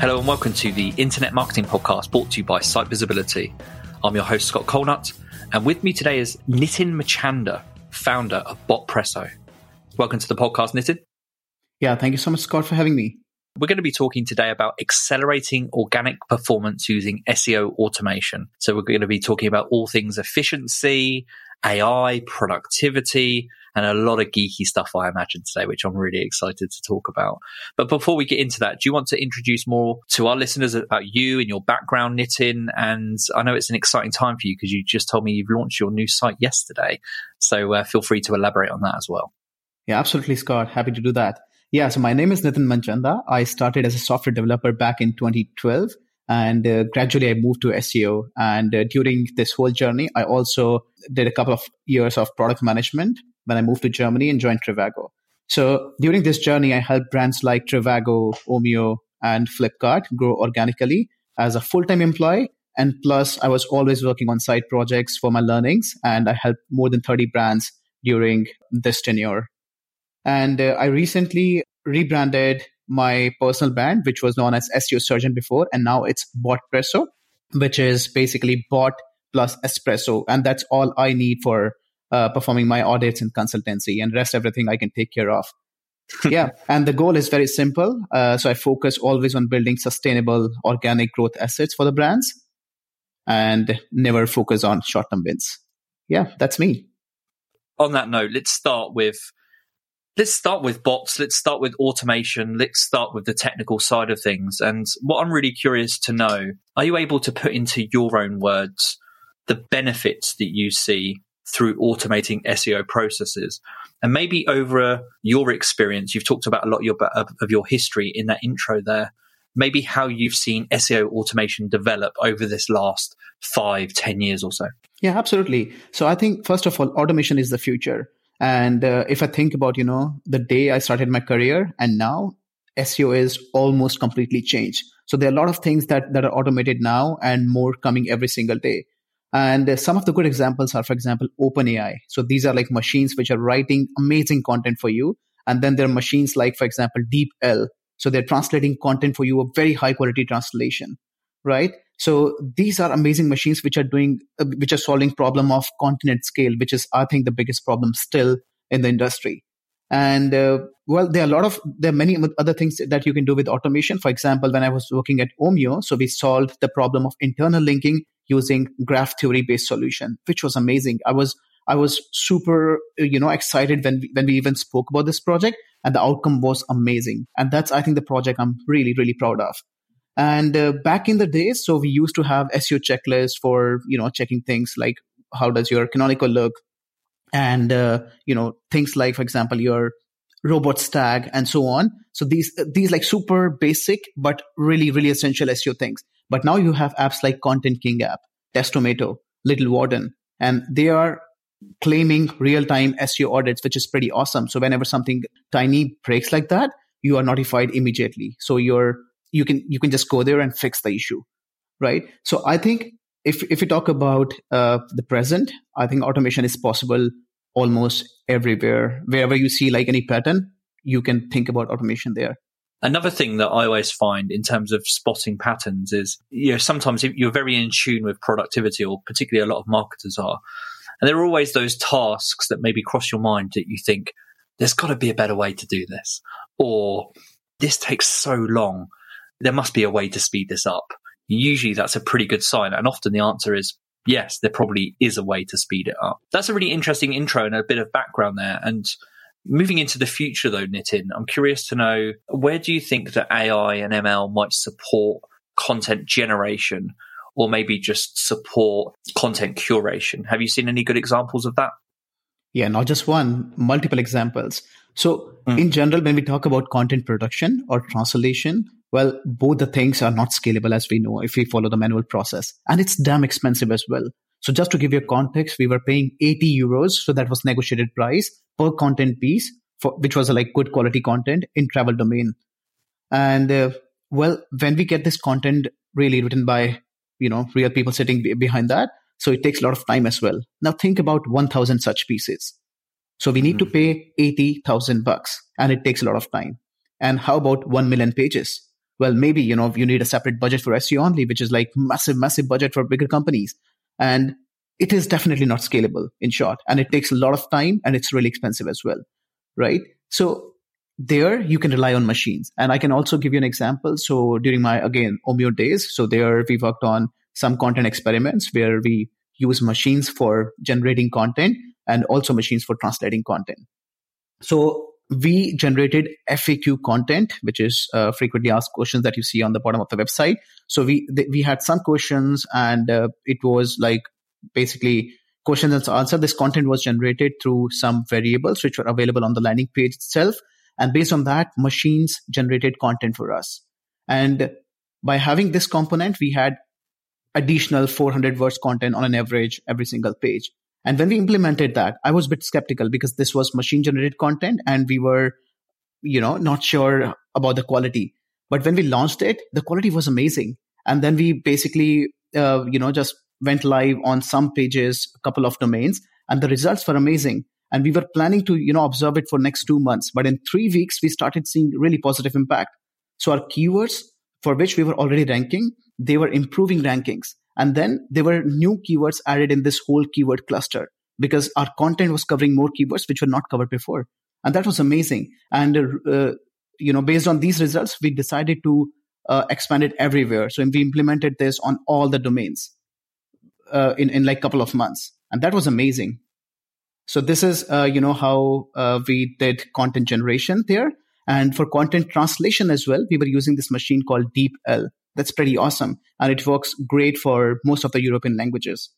Hello and welcome to the Internet Marketing Podcast brought to you by Site Visibility. I'm your host, Scott Colenutt, and with me today is Nitin Manchanda, founder of Botpresso. Welcome to the podcast, Nitin. Yeah, thank you so much, Scott, for having me. We're going to be talking today about accelerating organic performance using SEO automation. So we're going to be talking about all things efficiency, AI, productivity, and a lot of geeky stuff, I imagine, today, which I'm really excited to talk about. But before we get into that, do you want to introduce more to our listeners about you and your background, Nitin? And I know it's an exciting time for you because you just told me you've launched your new site yesterday. So uh, feel free to elaborate on that as well. Yeah, absolutely, Scott. Happy to do that. Yeah, so my name is Nitin Manchanda. I started as a software developer back in 2012 and uh, gradually I moved to SEO. And uh, during this whole journey, I also did a couple of years of product management when I moved to Germany and joined Trivago. So during this journey, I helped brands like Trivago, Omio, and Flipkart grow organically as a full time employee. And plus, I was always working on side projects for my learnings, and I helped more than 30 brands during this tenure. And uh, I recently rebranded my personal brand, which was known as SEO Surgeon before, and now it's Botpresso, which is basically bot plus espresso. And that's all I need for uh, performing my audits and consultancy, and rest everything I can take care of. yeah, and the goal is very simple. Uh, so I focus always on building sustainable organic growth assets for the brands and never focus on short term wins. Yeah, that's me. On that note, let's start with let's start with bots. Let's start with automation. Let's start with the technical side of things. And what I'm really curious to know, are you able to put into your own words the benefits that you see through automating SEO processes? And maybe over your experience, you've talked about a lot of your, of your history in that intro there. Maybe how you've seen SEO automation develop over this last five, ten years or so. Yeah, absolutely. So I think first of all, automation is the future and uh, if I think about, you know, the day I started my career and now, SEO is almost completely changed. So there are a lot of things that, that are automated now and more coming every single day. And uh, some of the good examples are, for example, OpenAI. So these are like machines which are writing amazing content for you. And then there are machines like, for example, DeepL. So they're translating content for you, a very high quality translation, right? So these are amazing machines which are doing, uh, which are solving problem of continent scale, which is, I think, the biggest problem still in the industry. And uh, well, there are a lot of, there are many other things that you can do with automation. For example, when I was working at Omio, so we solved the problem of internal linking using graph theory based solution, which was amazing. I was, I was super, you know, excited when, when we even spoke about this project and the outcome was amazing. And that's, I think, the project I'm really, really proud of. And uh, back in the days, so we used to have SEO checklists for you know checking things like how does your canonical look, and uh, you know things like, for example, your robots tag and so on. So these these like super basic but really really essential SEO things. But now you have apps like Content King app, Testomato, Little Warden, and they are claiming real time SEO audits, which is pretty awesome. So whenever something tiny breaks like that, you are notified immediately. So your you can you can just go there and fix the issue right so i think if if we talk about uh, the present i think automation is possible almost everywhere wherever you see like any pattern you can think about automation there Another thing that I always find in terms of spotting patterns is, you know, sometimes you're very in tune with productivity, or particularly a lot of marketers are. And there are always those tasks that maybe cross your mind that you think, there's got to be a better way to do this. Or this takes so long. There must be a way to speed this up. Usually that's a pretty good sign. And often the answer is, yes, there probably is a way to speed it up. That's a really interesting intro and a bit of background there. And Moving into the future, though, Nitin, I'm curious to know where do you think that AI and ML might support content generation or maybe just support content curation? Have you seen any good examples of that? Yeah, not just one, multiple examples. So, mm. in general, when we talk about content production or translation, well, both the things are not scalable as we know if we follow the manual process. And it's damn expensive as well. So just to give you a context, we were paying 80 euros. So that was negotiated price per content piece, for, which was like good quality content in travel domain. And uh, well, when we get this content really written by, you know, real people sitting behind that, so it takes a lot of time as well. Now think about 1000 such pieces. So we need mm-hmm. to pay 80,000 bucks and it takes a lot of time. And how about 1 million pages? Well, maybe, you know, you need a separate budget for SEO only, which is like massive, massive budget for bigger companies. And it is definitely not scalable in short. And it takes a lot of time and it's really expensive as well. Right. So there you can rely on machines. And I can also give you an example. So during my, again, Omio days, so there we worked on some content experiments where we use machines for generating content and also machines for translating content. So we generated FAQ content, which is uh, frequently asked questions that you see on the bottom of the website. So we th- we had some questions, and uh, it was like basically questions and answer. This content was generated through some variables which were available on the landing page itself, and based on that, machines generated content for us. And by having this component, we had additional 400 words content on an average every single page. And when we implemented that, I was a bit skeptical because this was machine generated content and we were, you know, not sure about the quality. But when we launched it, the quality was amazing. And then we basically, uh, you know, just went live on some pages, a couple of domains, and the results were amazing. And we were planning to, you know, observe it for next two months. But in three weeks, we started seeing really positive impact. So our keywords for which we were already ranking, they were improving rankings. And then there were new keywords added in this whole keyword cluster because our content was covering more keywords which were not covered before. And that was amazing. And, uh, you know, based on these results, we decided to uh, expand it everywhere. So we implemented this on all the domains uh, in, in like couple of months. And that was amazing. So this is, uh, you know, how uh, we did content generation there. And for content translation as well, we were using this machine called DeepL. That's pretty awesome. And it works great for most of the European languages.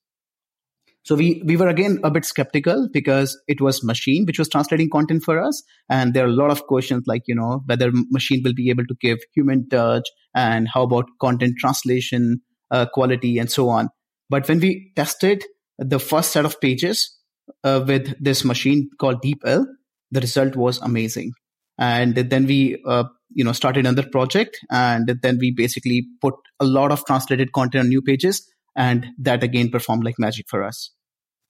So we, we were again a bit skeptical because it was machine which was translating content for us. And there are a lot of questions like, you know, whether machine will be able to give human touch and how about content translation uh, quality and so on. But when we tested the first set of pages uh, with this machine called DeepL, the result was amazing. And then we uh, you know started another project and then we basically put a lot of translated content on new pages and that again performed like magic for us.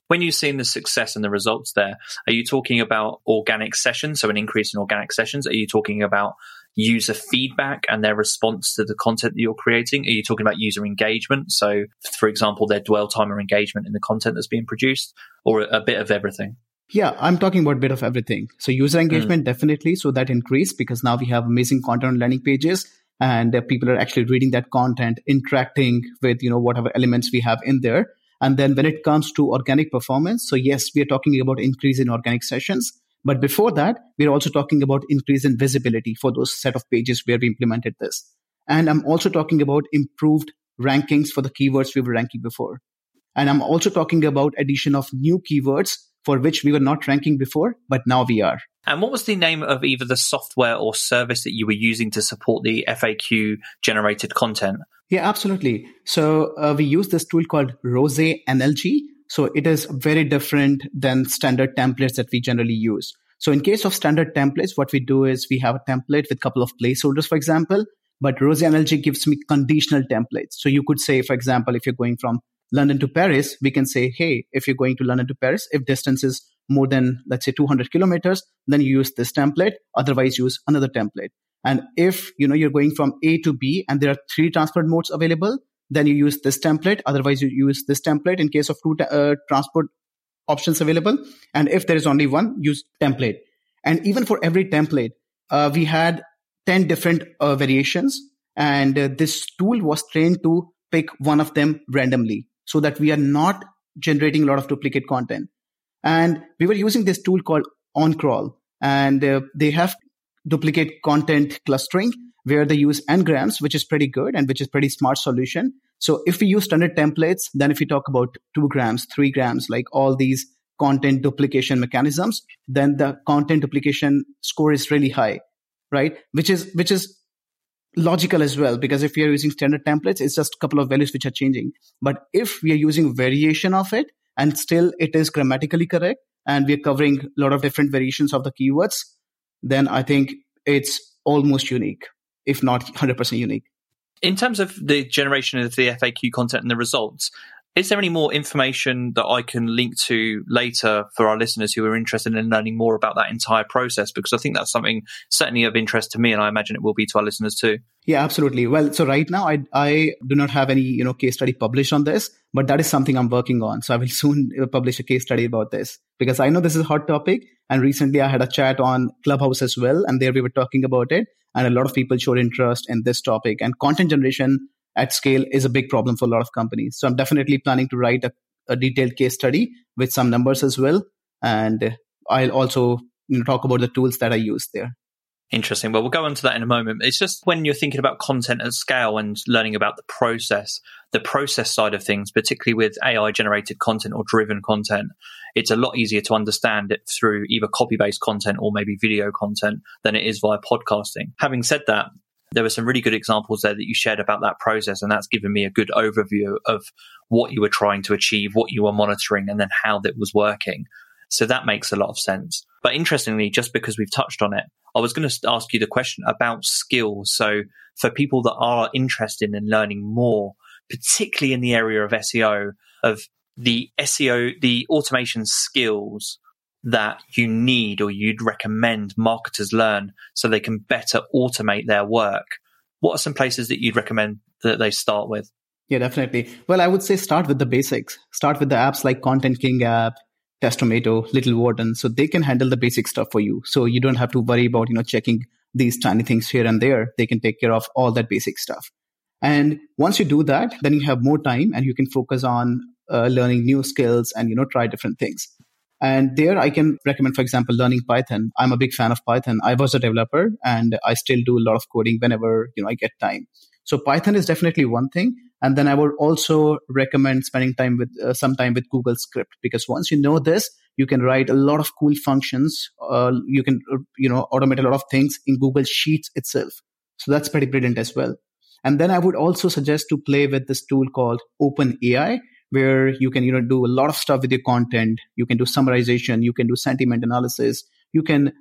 When you've seen the success and the results there are you talking about organic sessions? So an increase in organic sessions? Are you talking about user feedback and their response to the content that you're creating? Are you talking about user engagement? So for example their dwell time or engagement in the content that's being produced or a bit of everything yeah, I'm talking about a bit of everything. So user hmm. engagement, mm. definitely. So that increased because now we have amazing content on landing pages and uh, people are actually reading that content, interacting with, you know, whatever elements we have in there. And then when it comes to organic performance, so yes, we are talking about increase in organic sessions. But before that, we're also talking about increase in visibility for those set of pages where we implemented this. And I'm also talking about improved rankings for the keywords we were ranking before. And I'm also talking about addition of new keywords for which we were not ranking before, but now we are. And what was the name of either the software or service that you were using to support the FAQ generated content? Yeah, absolutely. So uh, we use this tool called RosaeNLG. So it is very different than standard templates that we generally use. So in case of standard templates, what we do is we have a template with a couple of placeholders, for example, but RosaeNLG gives me conditional templates. So you could say, for example, if you're going from London to Paris, we can say, hey, if you're going to London to Paris, if distance is more than, let's say, 200 kilometers, then you use this template. Otherwise, use another template. And if, you know, you're going from A to B and there are three transport modes available, then you use this template. Otherwise, you use this template in case of two uh, transport options available. And if there is only one, use template. And even for every template, uh, we had 10 different uh, variations. And uh, this tool was trained to pick one of them randomly so that we are not generating a lot of duplicate content. And we were using this tool called OnCrawl. And uh, they have duplicate content clustering where they use n-grams, which is pretty good and which is pretty smart solution. So if we use standard templates, then if we talk about two grams, three grams, like all these content duplication mechanisms, then the content duplication score is really high, right? Which is, which is logical as well, because if we are using standard templates, it's just a couple of values which are changing. But if we are using variation of it and still it is grammatically correct and we're covering a lot of different variations of the keywords, then I think it's almost unique, if not 100% unique. In terms of the generation of the FAQ content and the results, is there any more information that I can link to later for our listeners who are interested in learning more about that entire process? Because I think that's something certainly of interest to me, and I imagine it will be to our listeners too. Yeah, absolutely. Well, so right now I I do not have any you know case study published on this, but that is something I'm working on. So I will soon uh, publish a case study about this because I know this is a hot topic, and recently I had a chat on Clubhouse as well, and there we were talking about it, and a lot of people showed interest in this topic and content generation at scale is a big problem for a lot of companies. So I'm definitely planning to write a, a detailed case study with some numbers as well. And I'll also you know, talk about the tools that I use there. Interesting. Well, we'll go on to that in a moment. It's just when you're thinking about content at scale and learning about the process, the process side of things, particularly with AI generated content or driven content, it's a lot easier to understand it through either copy based content or maybe video content than it is via podcasting. Having said that, there were some really good examples there that you shared about that process, and that's given me a good overview of what you were trying to achieve, what you were monitoring, and then how that was working. So that makes a lot of sense. But interestingly, just because we've touched on it, I was going to ask you the question about skills. So for people that are interested in learning more, particularly in the area of SEO, of the SEO, the automation skills that you need or you'd recommend marketers learn so they can better automate their work? What are some places that you'd recommend that they start with? Yeah, definitely. Well, I would say start with the basics. Start with the apps like Content King app, Testomato, Little Warden, so they can handle the basic stuff for you. So you don't have to worry about, you know, checking these tiny things here and there. They can take care of all that basic stuff. And once you do that, then you have more time and you can focus on uh, learning new skills and, you know, try different things. And there I can recommend, for example, learning Python. I'm a big fan of Python. I was a developer and I still do a lot of coding whenever, you know, I get time. So Python is definitely one thing. And then I would also recommend spending time with uh, some time with Google Script because once you know this, you can write a lot of cool functions. Uh, you can, uh, you know, automate a lot of things in Google Sheets itself. So that's pretty brilliant as well. And then I would also suggest to play with this tool called OpenAI, where you can you know do a lot of stuff with your content. You can do summarization. You can do sentiment analysis. You can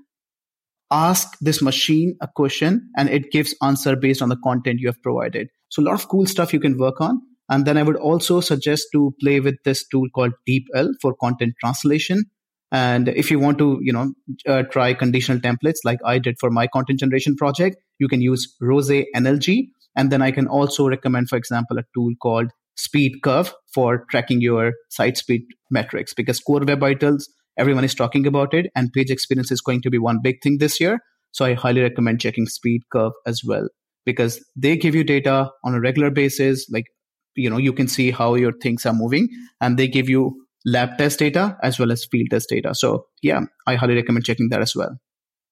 ask this machine a question and it gives answer based on the content you have provided. So a lot of cool stuff you can work on. And then i would also suggest to play with this tool called deepl for content translation. And if you want to you know uh, try conditional templates like i did for my content generation project you can use RosaeNLG and then i can also recommend for example a tool called SpeedCurve for tracking your site speed metrics because core web vitals everyone is talking about it and page experience is going to be one big thing this year. So i highly recommend checking SpeedCurve as well because they give you data on a regular basis like you know you can see how your things are moving and they give you lab test data as well as field test data. So yeah i highly recommend checking that as well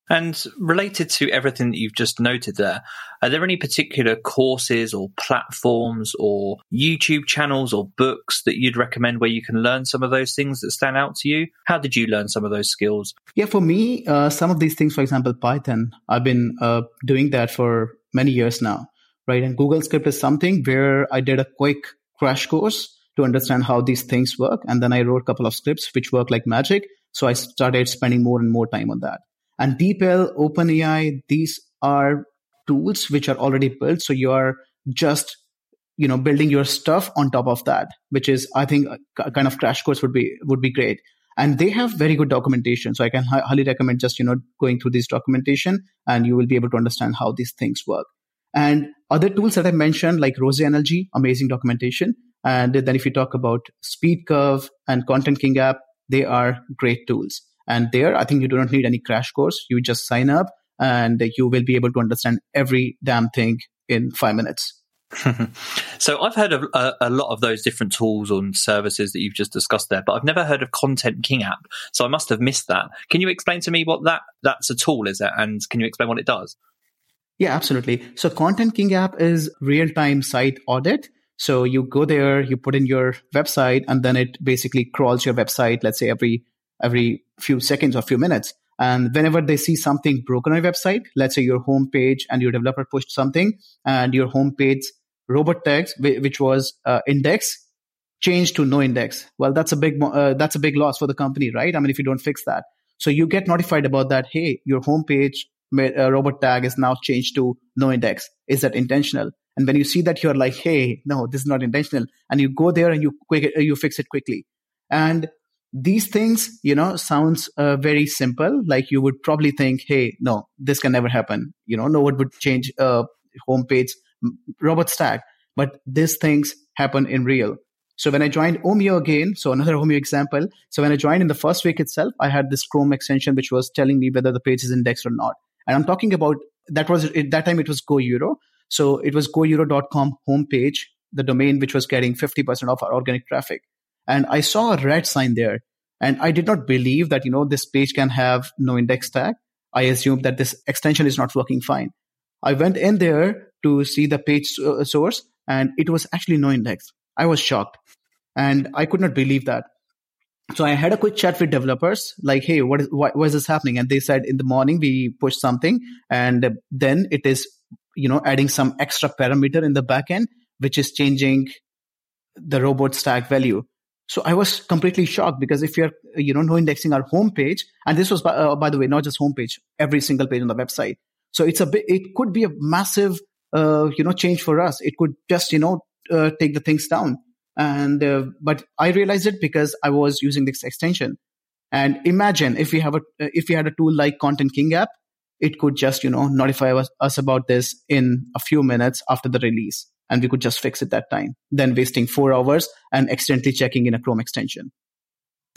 and related to everything that you've just noted there, are there any particular courses or platforms or YouTube channels or books that you'd recommend where you can learn some of those things that stand out to you? How did you learn some of those skills? Yeah, for me, uh, some of these things, for example, Python, I've been uh, doing that for many years now, right? And Google Script is something where I did a quick crash course to understand how these things work. And then I wrote a couple of scripts which work like magic. So I started spending more and more time on that. And DeepL, OpenAI, these are tools which are already built. So you are just, you know, building your stuff on top of that, which is, I think, a kind of crash course would be would be great. and they have very good documentation. So I can highly recommend just, you know, going through this documentation and you will be able to understand how these things work. And other tools that I mentioned, like RosaeNLG, amazing documentation. And then if you talk about SpeedCurve and Content King app, they are great tools. And there, I think you do not need any crash course. You just sign up and you will be able to understand every damn thing in five minutes. so I've heard of a, a, lot of those different tools and services that you've just discussed there, but I've never heard of Content King app. So I must have missed that. Can you explain to me what that that's a tool is, it, and can you explain what it does? Yeah, absolutely. So Content King app is real time site audit. So you go there, you put in your website, and then it basically crawls your website. Let's say every every few seconds or few minutes. And whenever they see something broken on your website, let's say your homepage and your developer pushed something and your homepage robot tags, which was uh, index, changed to no index. Well, that's a big uh, that's a big loss for the company, right? I mean, if you don't fix that, so you get notified about that. Hey, your homepage uh, robot tag is now changed to no index. Is that intentional? And when you see that, you're like, hey, no, this is not intentional, and you go there and you quick you fix it quickly. And these things, you know, sounds uh, very simple. Like you would probably think, hey, no, this can never happen. You know, no one would change a homepage robots tag, but these things happen in real. So when I joined Omio again, so another Omio example. So when I joined in the first week itself, I had this Chrome extension which was telling me whether the page is indexed or not. And I'm talking about that was at that time it was Go Euro. So it was goeuro.com homepage, the domain which was getting 50% of our organic traffic. And I saw a red sign there. And I did not believe that, you know, this page can have no index tag. I assumed that this extension is not working fine. I went in there to see the page uh, source and it was actually no index. I was shocked and I could not believe that. So I had a quick chat with developers, like, "Hey, what is why, why is this happening?" And they said, "In the morning we push something, and then it is, you know, adding some extra parameter in the backend, which is changing the robots tag value." So I was completely shocked because if you're, you know, no indexing our homepage, and this was, by, uh, by the way, not just homepage, every single page on the website. So it's a bit, it could be a massive, uh, you know, change for us. It could just, you know, uh, take the things down. And, uh, but I realized it because I was using this extension. And imagine if we have a, if we had a tool like Content King app, it could just, you know, notify us, us about this in a few minutes after the release and we could just fix it that time than wasting four hours and accidentally checking in a Chrome extension.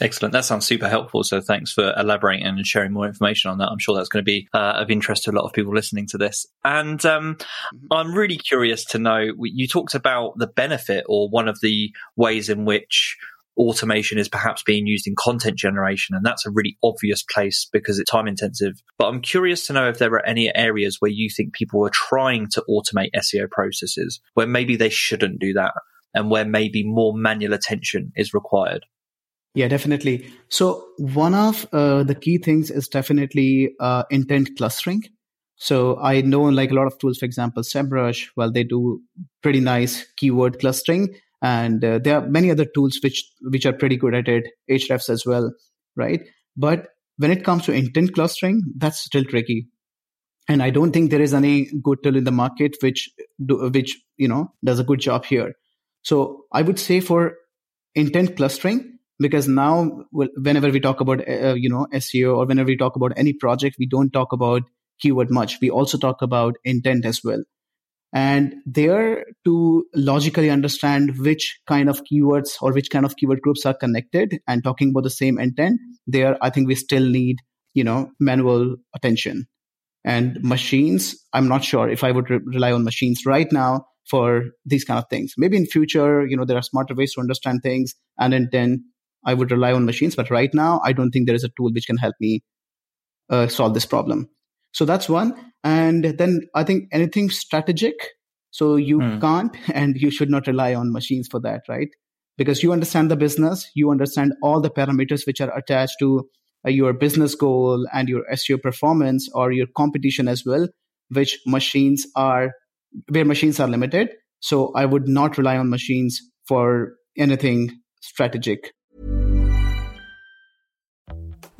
Excellent. That sounds super helpful. So thanks for elaborating and sharing more information on that. I'm sure that's going to be uh, of interest to a lot of people listening to this. And um, mm-hmm. I'm really curious to know you talked about the benefit or one of the ways in which automation is perhaps being used in content generation. And that's a really obvious place because it's time intensive. But I'm curious to know if there are any areas where you think people are trying to automate SEO processes where maybe they shouldn't do that and where maybe more manual attention is required. Yeah, definitely. So one of uh, the key things is definitely uh, intent clustering. So I know like a lot of tools, for example, SEMrush, well, they do pretty nice keyword clustering and uh, there are many other tools which which are pretty good at it Ahrefs as well right? But when it comes to intent clustering that's still tricky. And i don't think there is any good tool in the market which do, which you know does a good job here. So i would say for intent clustering because now whenever we talk about uh, you know seo or whenever we talk about any project we don't talk about keyword much. We also talk about intent as well and there to logically understand which kind of keywords or which kind of keyword groups are connected and talking about the same intent there i think we still need you know manual attention. And machines i'm not sure if i would re- rely on machines right now for these kind of things. Maybe in future you know there are smarter ways to understand things and then i would rely on machines but right now i don't think there is a tool which can help me uh, solve this problem so that's one. And then I think anything strategic. So you hmm. can't and you should not rely on machines for that, right? Because you understand the business, you understand all the parameters which are attached to uh, your business goal and your SEO performance or your competition as well, which machines are, where machines are limited. So I would not rely on machines for anything strategic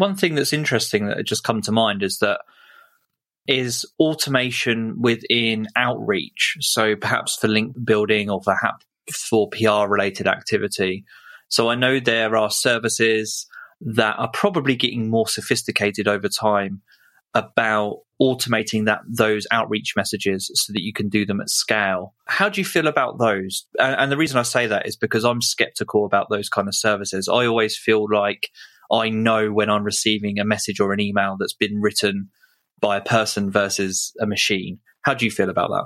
One thing that's interesting that just come to mind is that is automation within outreach. So perhaps for link building or perhaps for PR related activity. So I know there are services that are probably getting more sophisticated over time about automating that those outreach messages so that you can do them at scale. How do you feel about those? And, and the reason I say that is because I'm skeptical about those kind of services. I always feel like I know when I'm receiving a message or an email that's been written by a person versus a machine. How do you feel about that?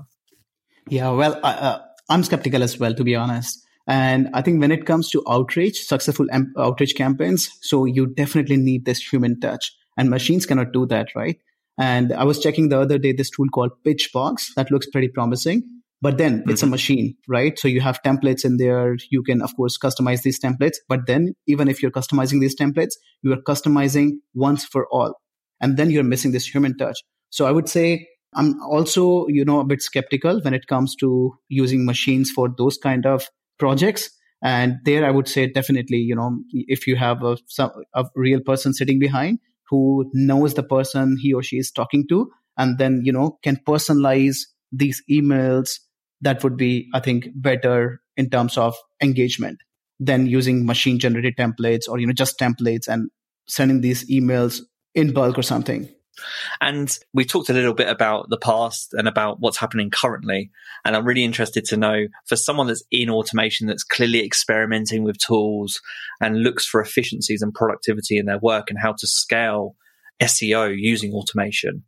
Yeah, well, uh, I'm skeptical as well, to be honest. And I think when it comes to outreach, successful am- outreach campaigns, so you definitely need this human touch, and machines cannot do that, right? And I was checking the other day this tool called Pitchbox that looks pretty promising. But then mm-hmm. it's a mm-hmm. machine, right? So you have templates in there. You can, of course, customize these templates. But then, even if you're customizing these templates, you are customizing once for all. And then you're missing this human touch. So I would say I'm also, you know, a bit skeptical when it comes to using machines for those kind of projects. And there, I would say definitely, you know, if you have a, some, a real person sitting behind who knows the person he or she is talking to, and then, you know, can personalize these emails, that would be, I think, better in terms of engagement than using machine generated templates or, you know, just templates and sending these emails in bulk or something. And we talked a little bit about the past and about what's happening currently. And I'm really interested to know for someone that's in automation, that's clearly experimenting with tools and looks for efficiencies and productivity in their work and how to scale SEO using automation.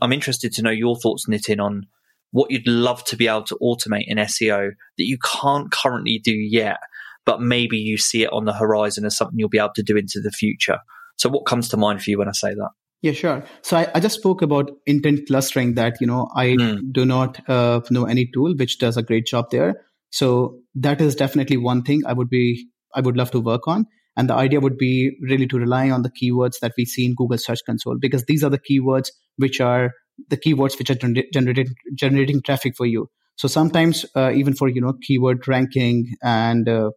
I'm interested to know your thoughts, Nitin, on what you'd love to be able to automate in SEO that you can't currently do yet, but maybe you see it on the horizon as something you'll be able to do into the future. So, what comes to mind for you when I say that? Yeah, sure. So I, I, just spoke about intent clustering that, you know, I mm. do not uh, know any tool which does a great job there. So that is definitely one thing I would be, I would love to work on. And the idea would be really to rely on the keywords that we see in Google Search Console because these are the keywords which are the keywords which are generating generating traffic for you. So sometimes uh, even for you know keyword ranking and uh,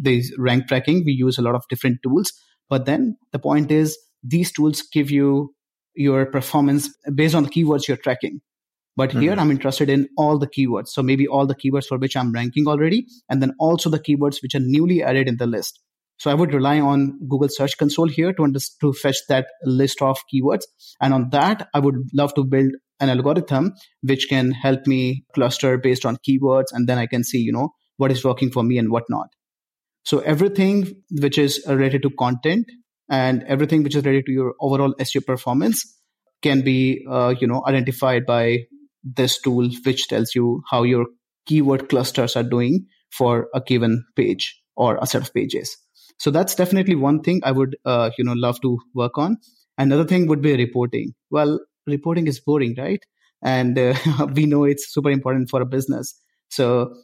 these rank tracking, we use a lot of different tools. But then the point is these tools give you your performance based on the keywords you're tracking. But mm-hmm. here I'm interested in all the keywords. So maybe all the keywords for which I'm ranking already, and then also the keywords which are newly added in the list. So I would rely on Google Search Console here to, under- to fetch that list of keywords. And on that, I would love to build an algorithm which can help me cluster based on keywords. And then I can see, you know, what is working for me and what not. So everything which is related to content and everything which is related to your overall SEO performance can be, uh, you know, identified by this tool, which tells you how your keyword clusters are doing for a given page or a set of pages. So that's definitely one thing I would, uh, you know, love to work on. Another thing would be reporting. Well, reporting is boring, right? And uh, we know it's super important for a business. So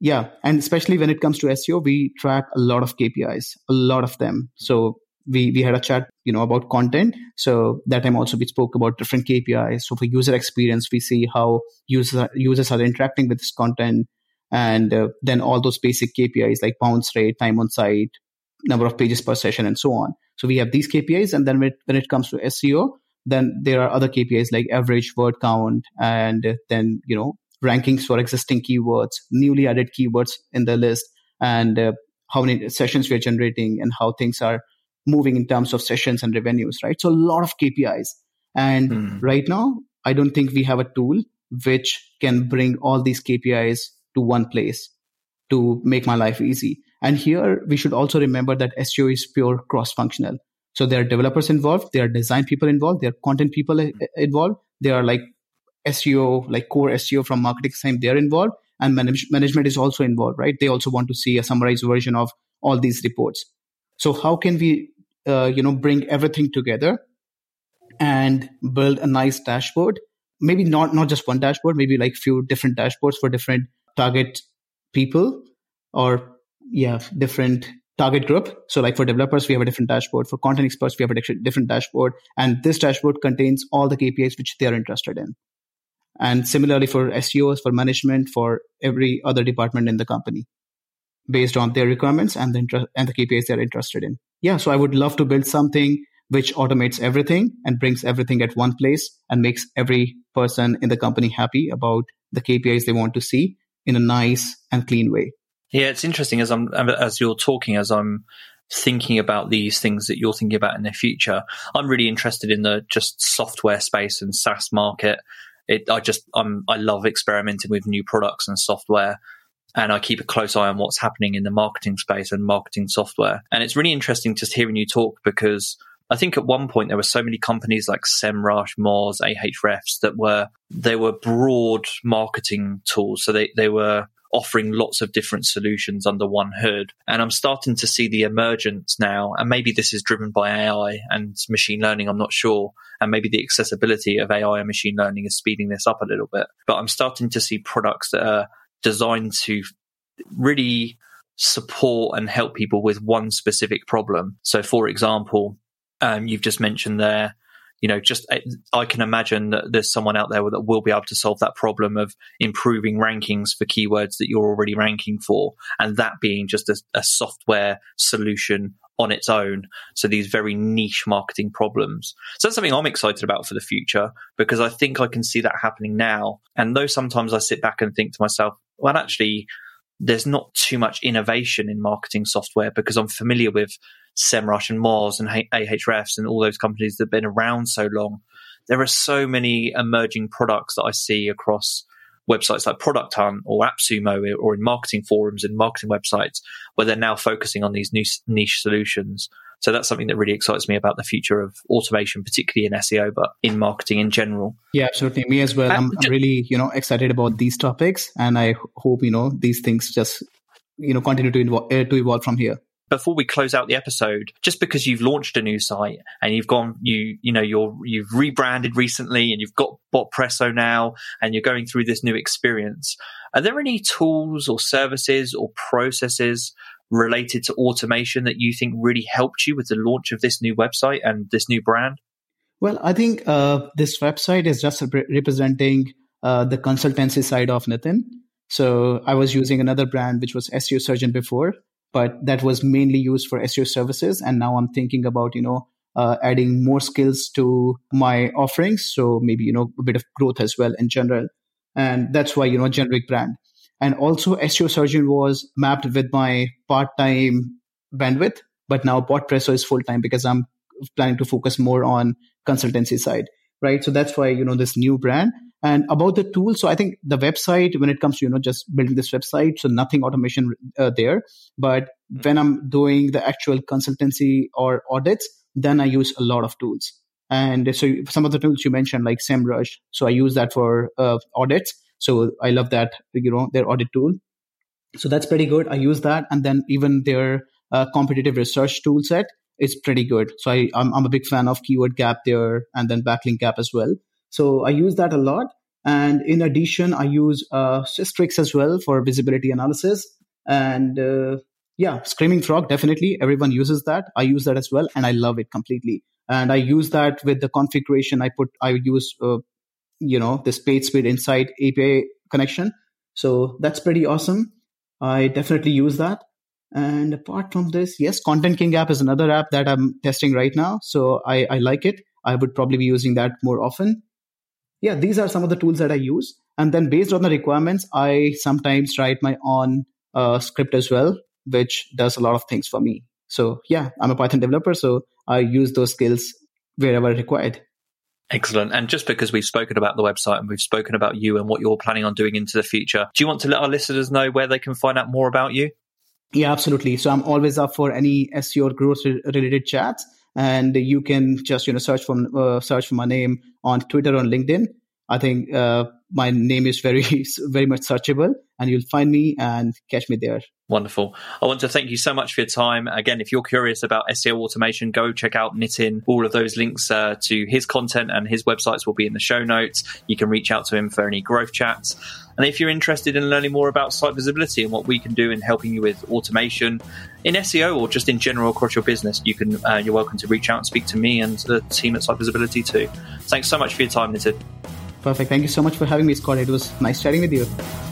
Yeah. And especially when it comes to SEO, we track a lot of KPIs, a lot of them. So we, we had a chat, you know, about content. So that time also we spoke about different KPIs. So for user experience, we see how users, users are interacting with this content. And uh, then all those basic KPIs like bounce rate, time on site, number of pages per session, and so on. So we have these KPIs. And then when it, when it comes to SEO, then there are other KPIs like average word count and then, you know, rankings for existing keywords, newly added keywords in the list, and uh, how many sessions we are generating and how things are moving in terms of sessions and revenues, right? So a lot of KPIs. And mm. right now, I don't think we have a tool which can bring all these KPIs to one place to make my life easy. And here we should also remember that SEO is pure cross functional. So there are developers involved, there are design people involved, there are content people involved, there are like SEO, like core SEO from marketing side, they're involved, and manage- management is also involved, right? They also want to see a summarized version of all these reports. So how can we, uh, you know, bring everything together and build a nice dashboard? Maybe not not just one dashboard, maybe like few different dashboards for different target people, or yeah, different target group. So like for developers, we have a different dashboard. For content experts, we have a different dashboard. And this dashboard contains all the KPIs which they are interested in. And similarly for SEOs, for management, for every other department in the company based on their requirements and the, inter- and the KPIs they're interested in. Yeah, so I would love to build something which automates everything and brings everything at one place and makes every person in the company happy about the KPIs they want to see in a nice and clean way. Yeah, it's interesting as I'm um, as you're talking as I'm thinking about these things that you're thinking about in the future. I'm really interested in the just software space and SaaS market it, I just I'm I love experimenting with new products and software and I keep a close eye on what's happening in the marketing space and marketing software. And it's really interesting just hearing you talk because I think at one point there were so many companies like SEMrush, Moz, Ahrefs that were they were broad marketing tools. So they, they were offering lots of different solutions under one hood. And I'm starting to see the emergence now, and maybe this is driven by AI and machine learning, I'm not sure. And maybe the accessibility of AI and machine learning is speeding this up a little bit. But I'm starting to see products that are designed to really support and help people with one specific problem. So, for example, um, you've just mentioned there you know, just uh, I can imagine that there's someone out there that will be able to solve that problem of improving rankings for keywords that you're already ranking for, and that being just a, a software solution on its own. So these very niche marketing problems. So that's something I'm excited about for the future because I think I can see that happening now. And though sometimes I sit back and think to myself, well, actually, there's not too much innovation in marketing software because I'm familiar with SEMrush and Moz and Ahrefs and all those companies that have been around so long. There are so many emerging products that I see across websites like Product Hunt or AppSumo or in marketing forums and marketing websites where they're now focusing on these new niche solutions. So that's something that really excites me about the future of automation, particularly in SEO, but in marketing in general. Yeah, absolutely. Me as well. I'm, I'm really, you know, excited about these topics, and I hope you know these things just, you know, continue to evolve, uh, to evolve from here before we close out the episode, just because you've launched a new site and you've gone, you you know, you're you've rebranded recently and you've got Botpresso now, and you're going through this new experience. Are there any tools or services or processes related to automation that you think really helped you with the launch of this new website and this new brand? Well, I think uh, this website is just representing uh, the consultancy side of Nitin. So I was using another brand, which was SEO Surgeon before, but that was mainly used for SEO services. And now I'm thinking about, you know, uh, adding more skills to my offerings. So maybe, you know, a bit of growth as well in general. And that's why, you know, generic brand. And also SEO Surgeon was mapped with my part-time bandwidth, but now Botpresso is full-time because I'm planning to focus more on consultancy side, right? So that's why, you know, this new brand. And about the tool, so I think the website, when it comes to, you know, just building this website, so nothing automation uh, there. But when I'm doing the actual consultancy or audits, then I use a lot of tools. And so some of the tools you mentioned, like SEMrush, so I use that for uh, audits. So I love that, you know, their audit tool. So that's pretty good. I use that. And then even their uh, competitive research tool set is pretty good. So I, I'm, I'm a big fan of Keyword Gap there and then Backlink Gap as well. So I use that a lot. And in addition, I use uh, Sistrix as well for visibility analysis. And uh, yeah, Screaming Frog, definitely. Everyone uses that. I use that as well, and I love it completely. And I use that with the configuration I put, I use, uh, you know, this PageSpeed Insight API connection. So that's pretty awesome. I definitely use that. And apart from this, yes, Content King app is another app that I'm testing right now. So I, I like it. I would probably be using that more often. Yeah, these are some of the tools that I use. And then based on the requirements, I sometimes write my own uh, script as well, which does a lot of things for me. So yeah, I'm a Python developer, so I use those skills wherever required. Excellent. And just because we've spoken about the website and we've spoken about you and what you're planning on doing into the future, do you want to let our listeners know where they can find out more about you? Yeah, absolutely. So I'm always up for any SEO or growth related chats, and you can just you know search for uh, search for my name on Twitter or LinkedIn. I think uh, my name is very very much searchable, and you'll find me and catch me there. Wonderful. I want to thank you so much for your time. Again, if you're curious about SEO automation, go check out Nitin. All of those links uh, to his content and his websites will be in the show notes. You can reach out to him for any growth chats. And if you're interested in learning more about site visibility and what we can do in helping you with automation in SEO or just in general across your business, you can uh, you're welcome to reach out and speak to me and the team at Site Visibility too. Thanks so much for your time, Nitin. Perfect. Thank you so much for having me, Scott. It was nice chatting with you.